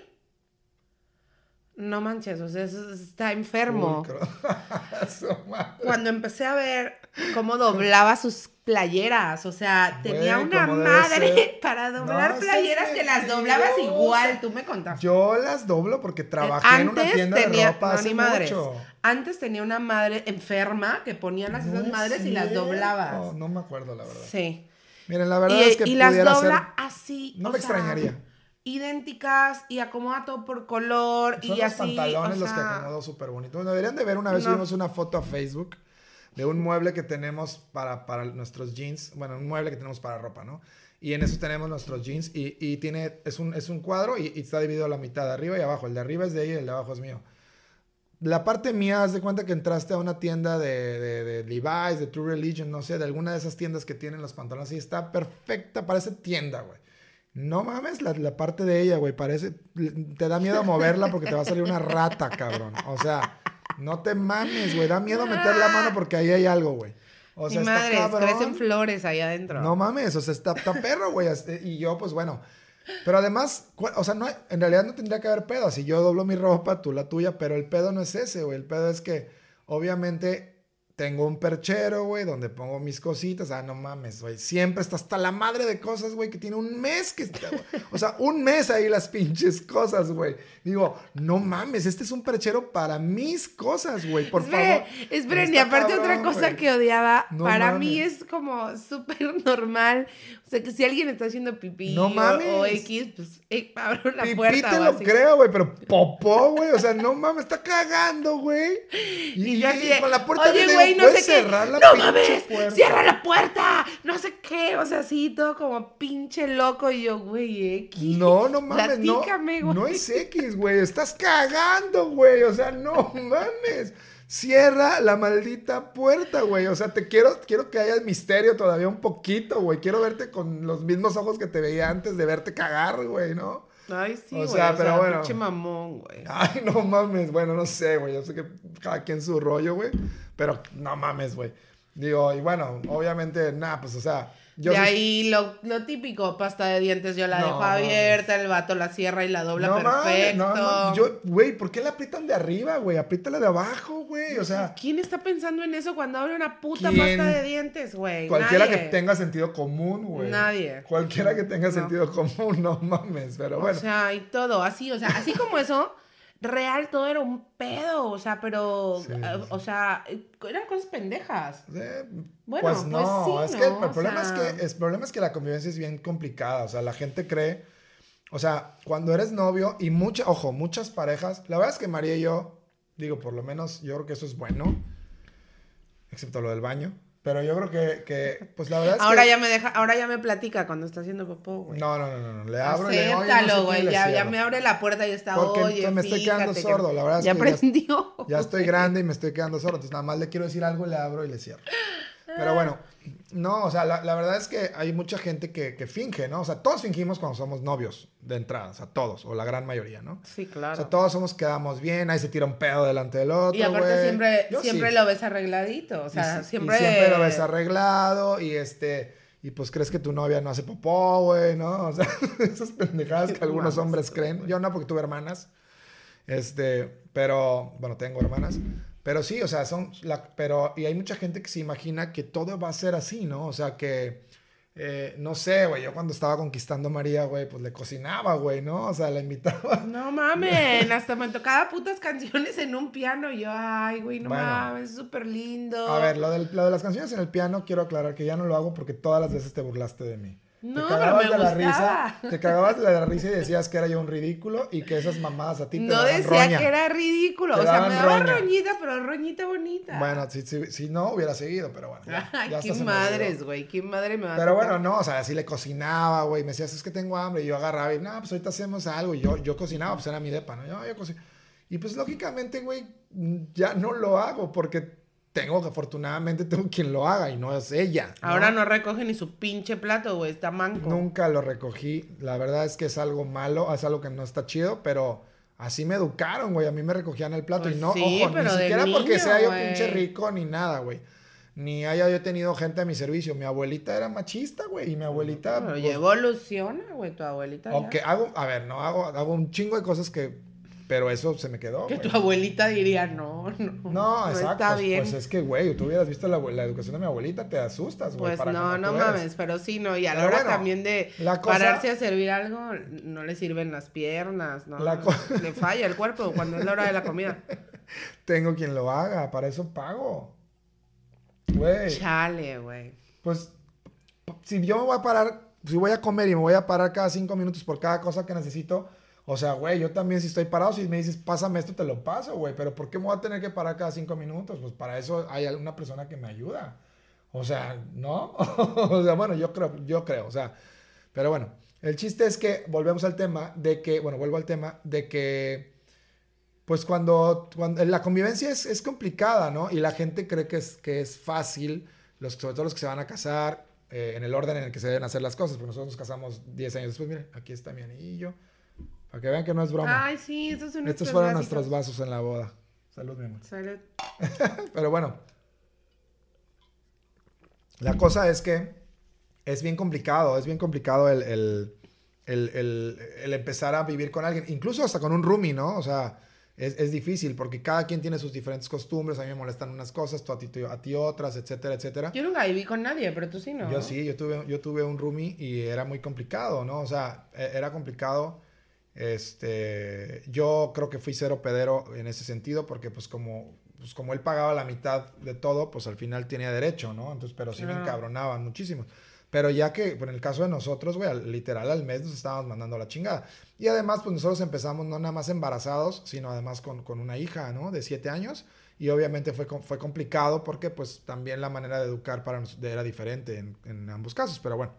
no manches, o sea, es- está enfermo. Cuando empecé a ver cómo doblaba sus playeras, o sea, tenía Güey, una madre para doblar No, playeras que las doblabas igual, tú me contaste. Yo las doblo porque trabajé en una tienda tenía, de ropa no, hace ni madres. mucho. Antes tenía una madre enferma que ponía las esas No es madres y las doblabas. No me acuerdo, la verdad. Sí. Miren, la verdad y, es que y las dobla así. No me sea, extrañaría. Idénticas y acomoda todo por color Son y los así. pantalones o los que sea, acomodo súper bonito. Bueno, deberían de ver, una vez No. subimos una foto a Facebook de un mueble que tenemos para, para nuestros jeans. Bueno, un mueble que tenemos para ropa, ¿no? Y en eso tenemos nuestros jeans y, y tiene, es un, es un cuadro y, y está dividido a la mitad, de arriba y abajo. El de arriba es de ella y el de abajo es mío. La parte mía, haz de cuenta que entraste a una tienda de, de, de Levi's, de True Religion, no sé, de alguna de esas tiendas que tienen los pantalones y está perfecta, parece tienda, güey. No mames, la, la parte de ella, güey, parece, te da miedo moverla porque te va a salir una rata, cabrón. O sea, no te mames, güey, da miedo meter la mano porque ahí hay algo, güey. O sea, mi está madre, cabrón. crecen flores ahí adentro. No mames, o sea, está, está perro, güey. este, Y yo, pues bueno. Pero además, o sea, no en realidad no tendría que haber pedo. Si yo doblo mi ropa, tú la tuya, pero el pedo no es ese, güey. El pedo es que, obviamente, tengo un perchero, güey, donde pongo mis cositas. Ah, no mames, güey. Siempre está hasta la madre de cosas, güey, que tiene un mes que está. O sea, un mes ahí las pinches cosas, güey. Digo, no mames, este es un perchero para mis cosas, güey, por favor. esperen, y aparte otra cosa que odiaba, No para mí es como súper normal. O sea, que si alguien está haciendo pipí No o- mames. o, X, pues eh, abro la Pipí puerta te o lo así. creo, güey, pero popó, güey. O sea, no mames, está cagando, güey. Y, con la puerta oye, güey, no ¿puedes sé qué. cerrar la no mames, puerta? cierra la puerta. No sé qué. O sea, así todo como pinche loco. Y yo, güey, X. No, no mames, no. Platícame, güey. No es X, güey. Estás cagando, güey. O sea, no mames. Cierra la maldita puerta, güey. O sea, te quiero, quiero que haya misterio todavía un poquito, güey. Quiero verte con los mismos ojos que te veía antes de verte cagar, güey, ¿no? Ay, sí, O güey. sea, pero bueno. Pinche mamón, güey. Ay, no mames, bueno, no sé, güey. Yo sé que cada quien su rollo, güey. Pero no mames, güey. Digo, y bueno, obviamente, nada, pues, o sea, yo de soy- ahí lo, lo típico, pasta de dientes, yo la No, dejo abierta, el vato la cierra y la dobla no perfecto. no, no, yo, güey, ¿por qué la aprietan de arriba, güey? Apriétala de abajo, güey. O sea, ¿Quién está pensando en eso cuando abre una puta ¿Quién? pasta de dientes, güey? cualquiera Nadie. que tenga sentido común, güey. Nadie. Cualquiera que tenga sentido común, no mames, pero bueno. O sea, y todo, así, o sea, así como eso, real todo era un pedo, o sea, pero, Sí, eh, sí. o sea, eran cosas pendejas. Eh, Bueno, pues pues no, sí, es que el, problema sea- es que el problema es que la convivencia es bien complicada, o sea, la gente cree, o sea, cuando eres novio y mucha, ojo, muchas parejas, la verdad es que María y yo, digo, por lo menos yo creo que eso es bueno, excepto lo del baño, pero yo creo que, que pues la verdad es Ahora que ya me deja, ahora ya me platica cuando está haciendo popó, güey. no, no, no, no, no, le abro y le digo, "Oye, no sé Acéptalo, qué", güey. le ya, ya me abre la puerta y está, Porque oye, me estoy quedando que- sordo, la verdad es ya que ya- aprendió. Ya estoy grande y me estoy quedando sordo. Entonces nada más le quiero decir algo, le abro y le cierro. Pero bueno, no, o sea, la, la verdad es que hay mucha gente que, que finge, ¿no? O sea, todos fingimos cuando somos novios de entrada, o sea, todos, o la gran mayoría, ¿no? Sí, O claro. sea, todos somos, quedamos bien, ahí se tira un pedo delante del otro. y aparte siempre, Yo siempre sí. lo ves arregladito. O sea, sí- y siempre. siempre lo ves arreglado y este. Y pues crees que tu novia no hace popó, güey, ¿no? O sea, esas pendejadas que algunos hombres creen. Yo no, porque tuve hermanas. Este, pero, bueno, tengo hermanas. Pero sí, o sea, son, la, pero, y hay mucha gente que se imagina que todo va a ser así, ¿no? O sea, que, eh, no sé, güey, yo cuando estaba conquistando a María, güey, pues le cocinaba, güey, ¿no? O sea, la invitaba. No mames, hasta me tocaba putas canciones en un piano. Y yo, ay, güey, no Bueno. mames, es súper lindo. A ver, lo, del- lo de las canciones en el piano, quiero aclarar que ya no lo hago porque todas las veces te burlaste de mí. No, te cagabas de la risa, te cagabas de la risa y decías que era yo un ridículo y que esas mamadas a ti te No daban decía roña. que era ridículo. Te o sea, daban me daba roña. roñita, pero roñita bonita. Bueno, si, si, si no, hubiera seguido, pero bueno. Ya, Ay, ya qué hasta se me madres, güey. Qué madre me va a Pero tocar. bueno, no, o sea, así le cocinaba, güey. Me decías, es que tengo hambre. Y yo agarraba y, no, pues ahorita hacemos algo. Y yo, yo cocinaba, pues era mi depa, ¿no? Yo, yo cocino. Y pues lógicamente, güey, ya no lo hago porque tengo que, afortunadamente, tengo quien lo haga y no es ella. ¿no? Ahora no recoge ni su pinche plato, güey. Está manco. Nunca lo recogí. La verdad es que es algo malo, es algo que no está chido, pero así me educaron, güey. A mí me recogían el plato Pues y no, sí, ojo, ni siquiera porque niño, sea yo pinche rico ni nada, güey. Ni haya yo tenido gente a mi servicio. Mi abuelita era machista, güey, y mi abuelita. Pero pues, evoluciona, güey, tu abuelita. ok, hago, a ver, no hago, hago un chingo de cosas que. Pero eso se me quedó. Que güey. tu abuelita diría, no, no. No, exacto. está pues, bien. Pues es que, güey, tú hubieras visto la, la educación de mi abuelita, te asustas, güey. Pues para no, no eres. mames, pero sí, no. Y a la hora bueno, también de la cosa- pararse a servir algo, no le sirven las piernas, ¿no? La co- Le falla el cuerpo cuando es la hora de la comida. Tengo quien lo haga, para eso pago. Güey. Chale, güey. Pues, si yo me voy a parar, si voy a comer y me voy a parar cada cinco minutos por cada cosa que necesito, o sea, güey, yo también si estoy parado, si me dices, pásame esto, te lo paso, güey, pero ¿por qué me voy a tener que parar cada cinco minutos? Pues para eso hay alguna persona que me ayuda. O sea, ¿no? o sea, bueno, yo creo, yo creo, o sea, pero bueno, el chiste es que volvemos al tema de que, bueno, vuelvo al tema de que, pues cuando, cuando la convivencia es, es complicada, ¿no? Y la gente cree que es, que es fácil, los, sobre todo los que se van a casar, eh, en el orden en el que se deben hacer las cosas, porque nosotros nos casamos 10 años después, miren, aquí está mi anillo, para que vean que no es broma. Ay, sí, estos son Estos fueron vasitos. nuestros vasos en la boda. Salud, mi amor. Salud. Pero bueno, la cosa es que es bien complicado, es bien complicado el, el, el, el- empezar a vivir con alguien, incluso hasta con un roomie, ¿no? O sea, es, es difícil porque cada quien tiene sus diferentes costumbres, a mí me molestan unas cosas, tú a ti, tú a ti otras, etcétera, etcétera. Yo nunca viví con nadie, pero tú sí, ¿no? Yo sí, yo tuve, yo tuve un roomie y era muy complicado, ¿no? O sea, e- era complicado. Este, yo creo que fui cero pedero en ese sentido porque pues como, pues como él pagaba la mitad de todo, pues al final tenía derecho, ¿no? Entonces, pero sí me encabronaban muchísimo. Pero ya que, en el caso de nosotros, güey, al- literal al mes nos estábamos mandando la chingada. Y además, pues nosotros empezamos no nada más embarazados, sino además con, con una hija, ¿no? De siete años. Y obviamente fue, fue complicado porque pues también la manera de educar para nosotros era diferente en, en ambos casos. Pero bueno,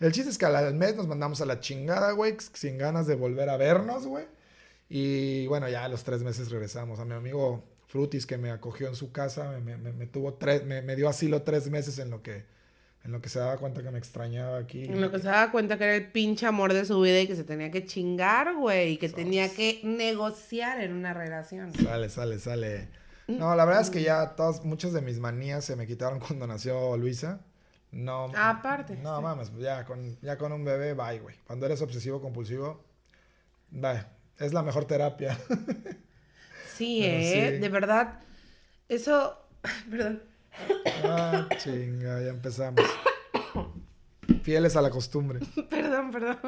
el chiste es que al, mes nos mandamos a la chingada, güey, sin ganas de volver a vernos, güey. Y bueno, ya a los tres meses regresamos. A mi amigo Frutis que me acogió en su casa, me, me- me tuvo tres, me, me dio asilo tres meses en lo que en lo que se daba cuenta que me extrañaba aquí. En lo que se daba cuenta que era el pinche amor de su vida y que se tenía que chingar, güey, y que tenía que negociar en una relación. Sale, sale, sale. No, la verdad es que ya todas, muchas de mis manías se me quitaron cuando nació Luisa. No. Aparte, No sí. mames, ya con, ya con un bebé, bye, güey. Cuando eres obsesivo compulsivo, bye. Es la mejor terapia. Sí, Pero eh, sí. de verdad. Eso, perdón. ah, chinga, ya empezamos. Fieles a la costumbre. Perdón, perdón.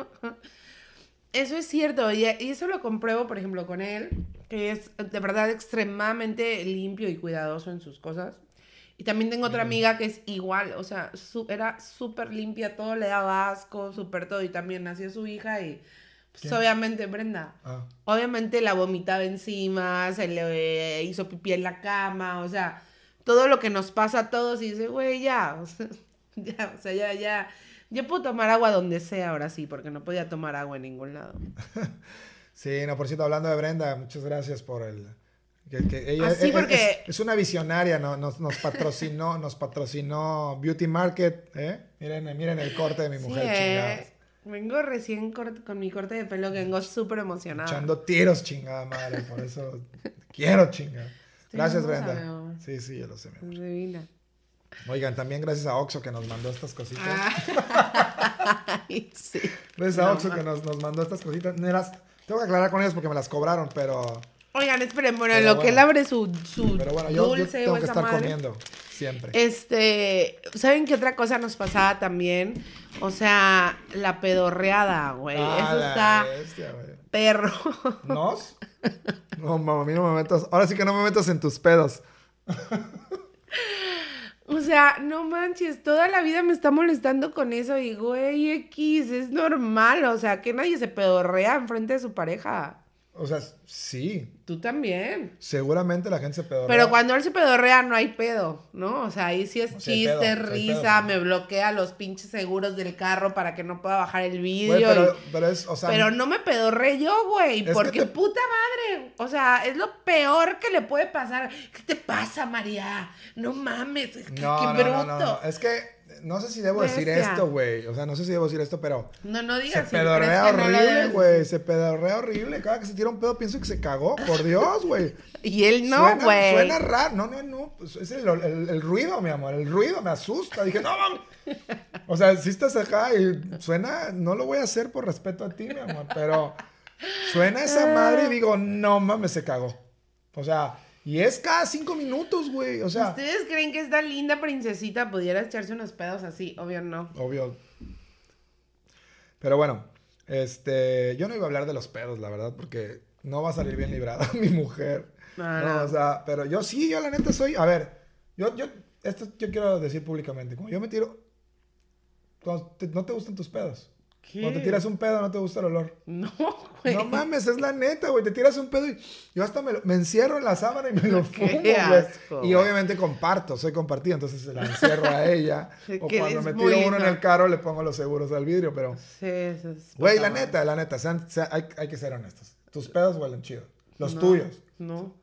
Eso es cierto, y, y eso lo compruebo, por ejemplo, con él, que es de verdad extremadamente limpio y cuidadoso en sus cosas. Y también tengo otra amiga que es igual, o sea, su- era súper limpia, todo le daba asco, súper todo, y también nació su hija y, pues, ¿Quién? obviamente, Brenda. Ah, Obviamente la vomitaba encima, se le hizo pipí en la cama, o sea, todo lo que nos pasa a todos y dice, güey, ya, o sea, ya, o sea, ya, ya, yo puedo tomar agua donde sea ahora sí, porque no podía tomar agua en ningún lado. Sí, no, por cierto, hablando de Brenda, muchas gracias por el... Que, que ella Ah, sí, es- porque- es, es una visionaria, ¿no? nos, nos patrocinó, nos patrocinó Beauty Market, ¿eh? Miren, miren el corte de mi mujer, sí, chingadas. eh, vengo recién con mi corte de pelo que vengo súper emocionada. Echando tiros, chingada madre, por eso quiero, chingada. Estoy Gracias, Brenda. Sí, sí, yo lo sé. mi amor. Divina. Oigan, también gracias a Oxo que nos mandó estas cositas. Ah. Ay, sí. Gracias a No, Oxo que nos, nos mandó estas cositas. Me las- tengo que aclarar con ellos porque me las cobraron, pero, Oigan, esperen, bueno, en lo que él abre su, su pero bueno, yo, yo dulce tengo o que esa estar madre. comiendo siempre. Este, ¿saben qué otra cosa nos pasaba también? O sea, la pedorreada, güey. Ah, Eso está bestia, güey. perro. ¿Nos? No, mamá, a mí no me metas. Ahora sí que no me metas en tus pedos. O sea, no manches, toda la vida me está molestando con eso y, güey, X, es normal. O sea, que nadie se pedorrea enfrente de su pareja. O sea, sí. Tú también. Seguramente la gente se pedorrea. Pero cuando él se pedorrea no hay pedo, ¿no? O sea, ahí sí es sí chiste, pedo, risa, me bloquea los pinches seguros del carro para que no pueda bajar el vídeo. Pero, pero es, o sea. Pero no me pedorré yo, güey, que porque te- puta madre. O sea, es lo peor que le puede pasar. ¿Qué te pasa, María? No mames, qué, No, qué no, bruto. no. Es que no sé si debo decir esto, güey. O sea, no sé si debo decir esto, pero. No, no Se digas si pedorrea horrible, güey. Se pedorrea horrible. Cada que se tira un pedo pienso que se cagó. Por Dios, güey. Y él no, güey. Suena raro. No, no, no. Pues es el, el- el ruido, mi amor. El ruido me asusta. Dije, no, mames. O sea, si estás acá y suena. No lo voy a hacer por respeto a ti, mi amor. Pero suena esa madre y digo, no mames, se cagó. O sea, y es cada cinco minutos, güey. O sea, ¿Ustedes creen que esta linda princesita pudiera echarse unos pedos así? Obvio no. obvio. Pero bueno, este. Yo no iba a hablar de los pedos, la verdad, porque no va a salir bien librada mi mujer. No, No, no. o sea, pero yo sí, yo la neta soy. A ver, yo, yo, esto yo quiero decir públicamente. Como yo me tiro. Cuando te- no te gustan tus pedos. ¿Qué? Cuando te tiras un pedo, no te gusta el olor. No, güey. No mames, es la neta, güey. Te tiras un pedo y yo hasta me, lo- me encierro en la sábana y me lo fumo, güey. Y obviamente comparto, soy compartido, entonces se la encierro a ella. o cuando me tiro uno en el carro, le pongo los seguros al vidrio, pero. Sí, eso es Güey, la neta, la neta, sean- hay, hay que ser honestos. Tus pedos huelen chido. Los No, tuyos. No.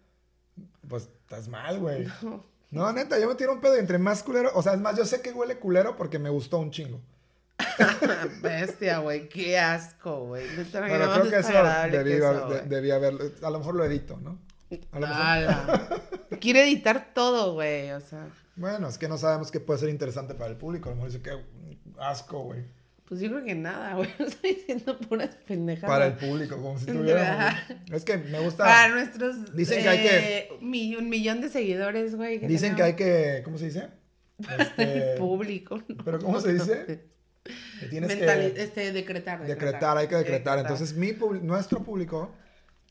Pues estás mal, güey. No, neta, yo me tiro un pedo y entre más culero. O sea, es más, yo sé que huele culero porque me gustó un chingo. Bestia, güey. Qué asco, güey. Neta, no hay Pero nada creo que eso desagradable debí, que eso, haber- de- güey. debí haberlo. A lo mejor lo edito, ¿no? A lo mejor- Ala. Quiere editar todo, güey. O sea, Bueno, es que no sabemos qué puede ser interesante para el público. A lo mejor dice que asco, güey. pues yo creo que nada, güey. Estoy diciendo puras pendejadas. Para el público, como si tuviéramos. Es que me gusta. Para nuestros. Dicen que hay que- eh, mi- un millón de seguidores, güey. Dicen que hay que. ¿Cómo se dice? Este, Público. ¿no? ¿Pero cómo se dice? Tienes Mentali- que. este, decretar, decretar, hay que decretar. Entonces, mi nuestro público,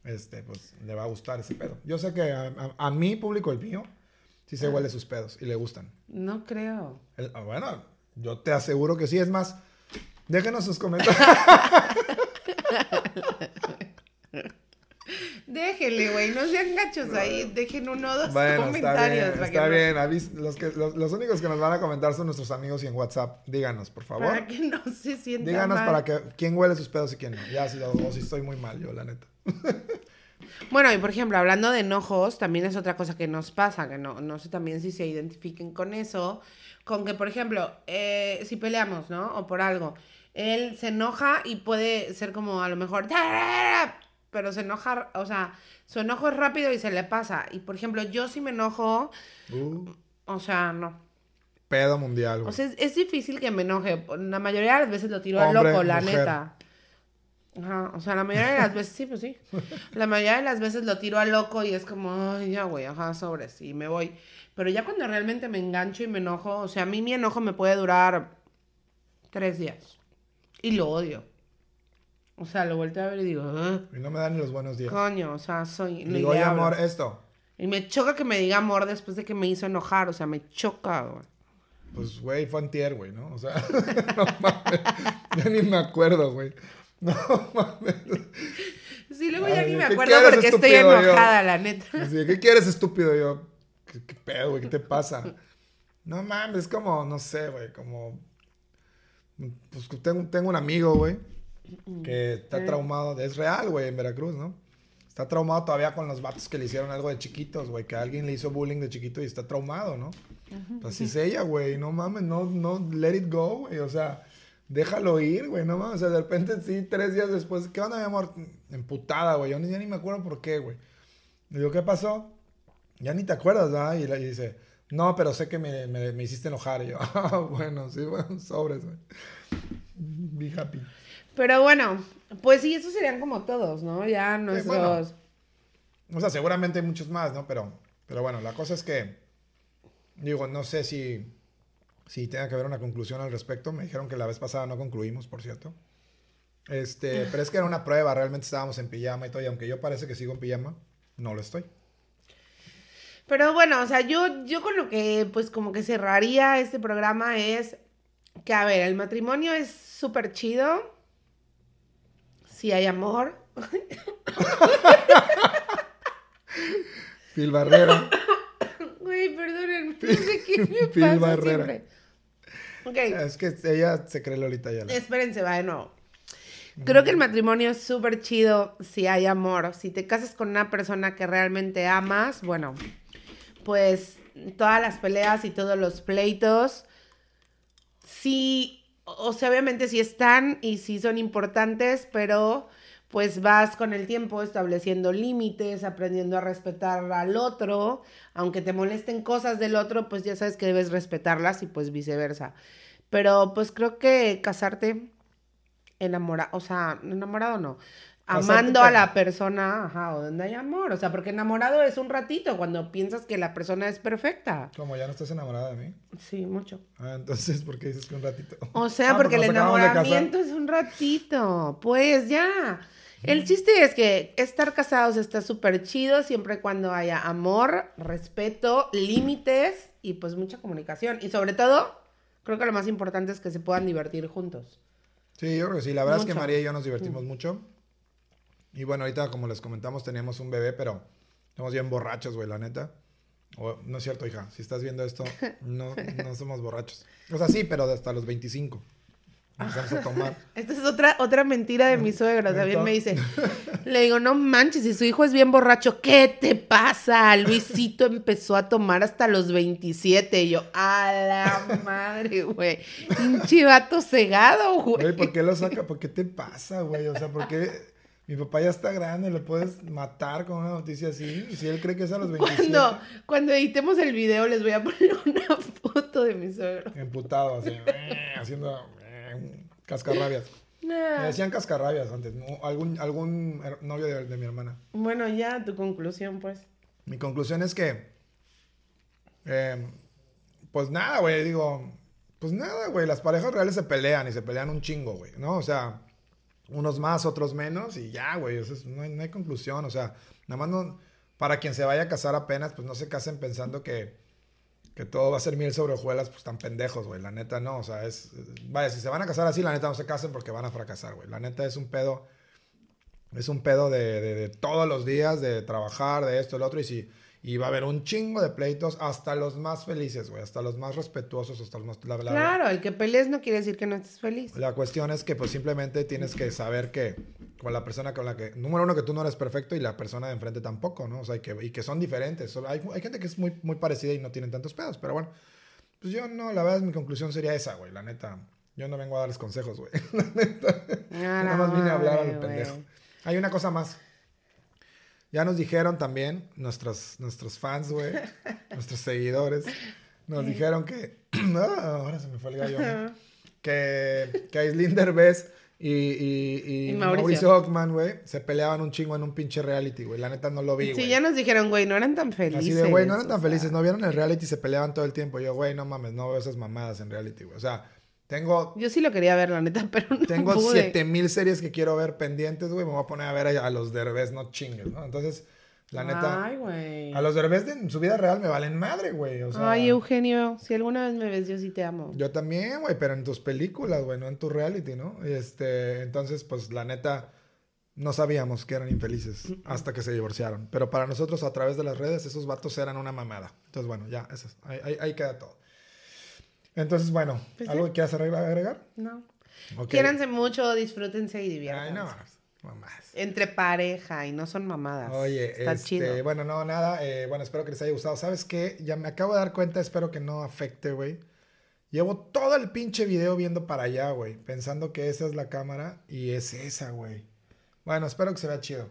este, pues, le va a gustar ese pedo. Yo sé que a, a- a mi público, el mío, sí Ah. se huele sus pedos y le gustan. No creo. El- ah, bueno, yo te aseguro que sí. Es más, déjenos sus comentarios. Déjenle, güey. No sean gachos ahí. Dejen uno o dos bueno, está comentarios. bien, está no- bien. Avis- los, que, los, los únicos que nos van a comentar son nuestros amigos y en WhatsApp. Díganos, por favor. Para que no se sientan Díganos mal. para que quién huele sus pedos y quién no. Ya si, o si estoy muy mal yo, la neta. Bueno, y por ejemplo, hablando de enojos, también es otra cosa que nos pasa, que no, no sé también si se identifiquen con eso, con que, por ejemplo, eh, si peleamos, ¿no? O por algo, él se enoja y puede ser como a lo mejor, pero se enoja, o sea, su enojo es rápido y se le pasa. Y por ejemplo, yo si me enojo, Uh, o sea, no. pedo mundial, güey. O sea, es, es difícil que me enoje. La mayoría de las veces lo tiro al loco, la mujer. neta. Ajá, o sea, la mayoría de las veces, sí, pues sí. La mayoría de las veces lo tiro al loco y es como, ay, ya, güey, ajá, sobres, y me voy. Pero ya cuando realmente me engancho y me enojo, o sea, a mí mi enojo me puede durar tres días. Y lo odio. O sea, lo volteo a ver y digo, "Ah, Y no me dan ni los buenos días. coño, o sea, soy... Y ni digo, le oye, hablo". amor, esto. Y me choca que me diga amor después de que me hizo enojar, o sea, me choca, güey. Pues, güey, fue antier, güey, ¿no? O sea, no mames. Ya ni me acuerdo, güey. No mames. Sí, luego ya ni me ¿qué acuerdo porque estoy? Yo- enojada, la neta. Así, ¿qué quieres, estúpido? Yo, ¿qué, qué pedo, güey? ¿Qué te pasa? No mames, es como, no sé, güey, como... Pues tengo, tengo un amigo, güey, que está Sí. traumado, es real, güey, en Veracruz, ¿no? Está traumado todavía con los vatos que le hicieron algo de chiquitos, güey, que alguien le hizo bullying de chiquito y está traumado, ¿no? Pues así es ella, güey, no mames, no, no, let it go, güey, o sea, déjalo ir, güey, no mames, o sea, de repente sí, tres días después, ¿qué onda, mi amor? Emputada, güey, yo ni, ya ni me acuerdo por qué, güey. Le digo, ¿qué pasó? Ya ni te acuerdas, ¿verdad? Y, la- y dice, no, pero sé que me, me, me hiciste enojar. Y yo, ah, bueno, sí, bueno, sobres, güey. Be happy. Pero bueno, pues sí, esos serían como todos, ¿no? Ya nuestros... bueno. O sea, seguramente hay muchos más, ¿no? Pero, pero bueno, la cosa es que, digo, no sé si, si tenga que haber una conclusión al respecto. Me dijeron que la vez pasada no concluimos, por cierto. Este, pero es que era una prueba, realmente estábamos en pijama y todo, y aunque yo parece que sigo en pijama, no lo estoy. Pero bueno, o sea, yo, yo con lo que pues como que cerraría este programa es que, a ver, el matrimonio es súper chido. Si hay amor. Phil Barrera. Güey, perdónenme, no sé qué me Phil pasa Barrera. siempre. Ok, es que ella se cree Lolita ya. espérense, va de nuevo. Creo que el matrimonio es súper chido si hay amor. Si te casas con una persona que realmente amas, bueno, pues todas las peleas y todos los pleitos, sí, o sea, obviamente sí están y sí son importantes, pero pues vas con el tiempo estableciendo límites, aprendiendo a respetar al otro, aunque te molesten cosas del otro, pues ya sabes que debes respetarlas y pues viceversa. Pero pues creo que casarte enamorado, o sea, enamorado no, amando a la persona, ajá, o donde hay amor, o sea, porque enamorado es un ratito cuando piensas que la persona es perfecta. Como ya no estás enamorada de mí. Sí, mucho. Ah, entonces, ¿por qué dices que un ratito? O sea, Ah, porque el enamoramiento es un ratito. Pues ya. El chiste es que estar casados está súper chido siempre y cuando haya amor, respeto, límites y pues mucha comunicación. Y sobre todo, creo que lo más importante es que se puedan divertir juntos. Sí, yo creo que sí. La verdad es que. María y yo nos divertimos mucho. Y bueno, ahorita, como les comentamos, teníamos un bebé, pero estamos bien borrachos, güey, la neta. O- no es cierto, hija. Si estás viendo esto, no, no somos borrachos. O sea, sí, pero hasta los 25. Empezamos a tomar. Esta es otra, otra mentira de mi suegro. También me dice, le digo, no manches, si su hijo es bien borracho, ¿qué te pasa? Luisito empezó a tomar hasta los 27. Y yo, a la madre, güey. Pinche vato cegado, güey. ¿por qué lo saca? ¿Por qué te pasa, güey? O sea, ¿por qué mi papá ya está grande? ¿Le puedes matar con una noticia así? Si él cree que es a los 27. Cuando, cuando editemos el video les voy a poner una foto de mi suegro. Emputado, así, eh, haciendo eh, cascarrabias. Me decían cascarrabias antes, ¿no? algún, algún novio de, de mi hermana. Bueno, ya, tu conclusión, pues. Mi conclusión es que, eh, pues nada, güey, digo, pues nada, güey, las parejas reales se pelean y se pelean un chingo, güey, ¿no? O sea, unos más, otros menos y ya, güey, eso es- no, hay, no hay conclusión, o sea, nada más no, para quien se vaya a casar apenas, pues no se casen pensando que, que todo va a ser miel sobre hojuelas, pues tan pendejos, güey, la neta no, o sea, es, vaya, si se van a casar así, la neta no se casen porque van a fracasar, güey, la neta es un pedo, es un pedo de, de- de todos los días, de trabajar, de esto, el otro, y si y va a haber un chingo de pleitos, hasta los más felices, güey, hasta los más respetuosos, hasta los más... la- la- Claro, el que pelees no quiere decir que no estés feliz. la cuestión es que pues simplemente tienes que saber que con la persona con la que... Número uno, que tú no eres perfecto y la persona de enfrente tampoco, ¿no? O sea, y que, y que son diferentes. Hay, hay gente que es muy, muy parecida y no tienen tantos pedos, pero bueno. Pues yo no, la verdad mi conclusión sería esa, güey, la neta. Yo no vengo a darles consejos, güey. La neta. Ah, Nada más vine a hablar a madre, lo güey. pendejo. Hay una cosa más. Ya nos dijeron también, nuestros, nuestros fans, güey, nuestros seguidores, nos dijeron que... Ah, ahora se me fue el gallo. güey. Que, que Aislinn Derbez y, y, y Y Mauricio. Mauricio. Ockman, güey, se peleaban un chingo en un pinche reality, güey. La neta no lo vi, güey. Sí, ya nos dijeron, güey, no eran tan felices. Así de, güey, no eran tan sea. felices. No vieron el reality y se peleaban todo el tiempo. Yo, güey, no mames, no veo esas mamadas en reality, güey. O sea, Tengo, Yo sí lo quería ver, la neta, pero no tengo pude. 7000 series que quiero ver pendientes, güey. Me voy a poner a ver a, a los derbez, no chingues, ¿no? Entonces, la neta, Ay, güey. a los derbez de en su vida real me valen madre, güey. O sea, Ay, Eugenio, si alguna vez me ves, yo sí te amo. Yo también, güey, pero en tus películas, güey, no en tu reality, ¿no? Este, entonces, pues la neta, no sabíamos que eran infelices hasta que se divorciaron. Pero para nosotros, a través de las redes, esos vatos eran una mamada. Entonces, bueno, ya, eso es. Ahí, ahí- ahí queda todo. Entonces, bueno, Pues ¿algo que quieras agregar? No. Ok. Quiéranse mucho, disfrútense y diviértanse. Ay, no, mamás. Entre pareja y no son mamadas. Oye, Está este, chido. bueno, no, nada, eh, bueno, espero que les haya gustado. ¿Sabes qué? Ya me acabo de dar cuenta, espero que no afecte, güey. Llevo todo el pinche video viendo para allá, güey, pensando que esa es la cámara y es esa, güey. Bueno, espero que se vea chido.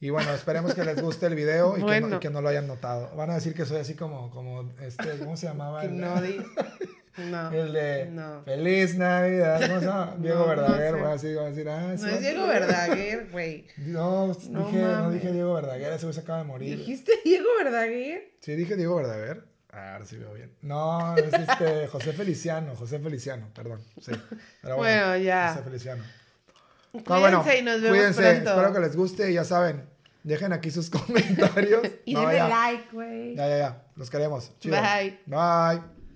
Y bueno, esperemos que les guste el video y, que, no, Bueno. y que no lo hayan notado. Van a decir que soy así como, como, este, ¿cómo se llamaba? Que El, no No. el de No. Feliz Navidad, ¿cómo se llama? Diego no Verdaguer, güey, así, van a decir, ah, No ese es Diego Verdaguer, güey. No, No dije, no dije Diego Verdaguer, ese güey se acaba de morir. ¿Dijiste Diego Verdaguer? Sí, dije Diego Verdaguer. Ah, ahora sí veo bien. No, es este José Feliciano, José Feliciano, perdón. Sí. Pero Bueno, ya. José Feliciano. No, Cuídense bueno, y nos vemos cuídense, pronto. espero que les guste y ya saben, dejen aquí sus comentarios. Y No, denle ya. like, güey. Ya, ya, ya, los queremos. Chido. Bye. Bye.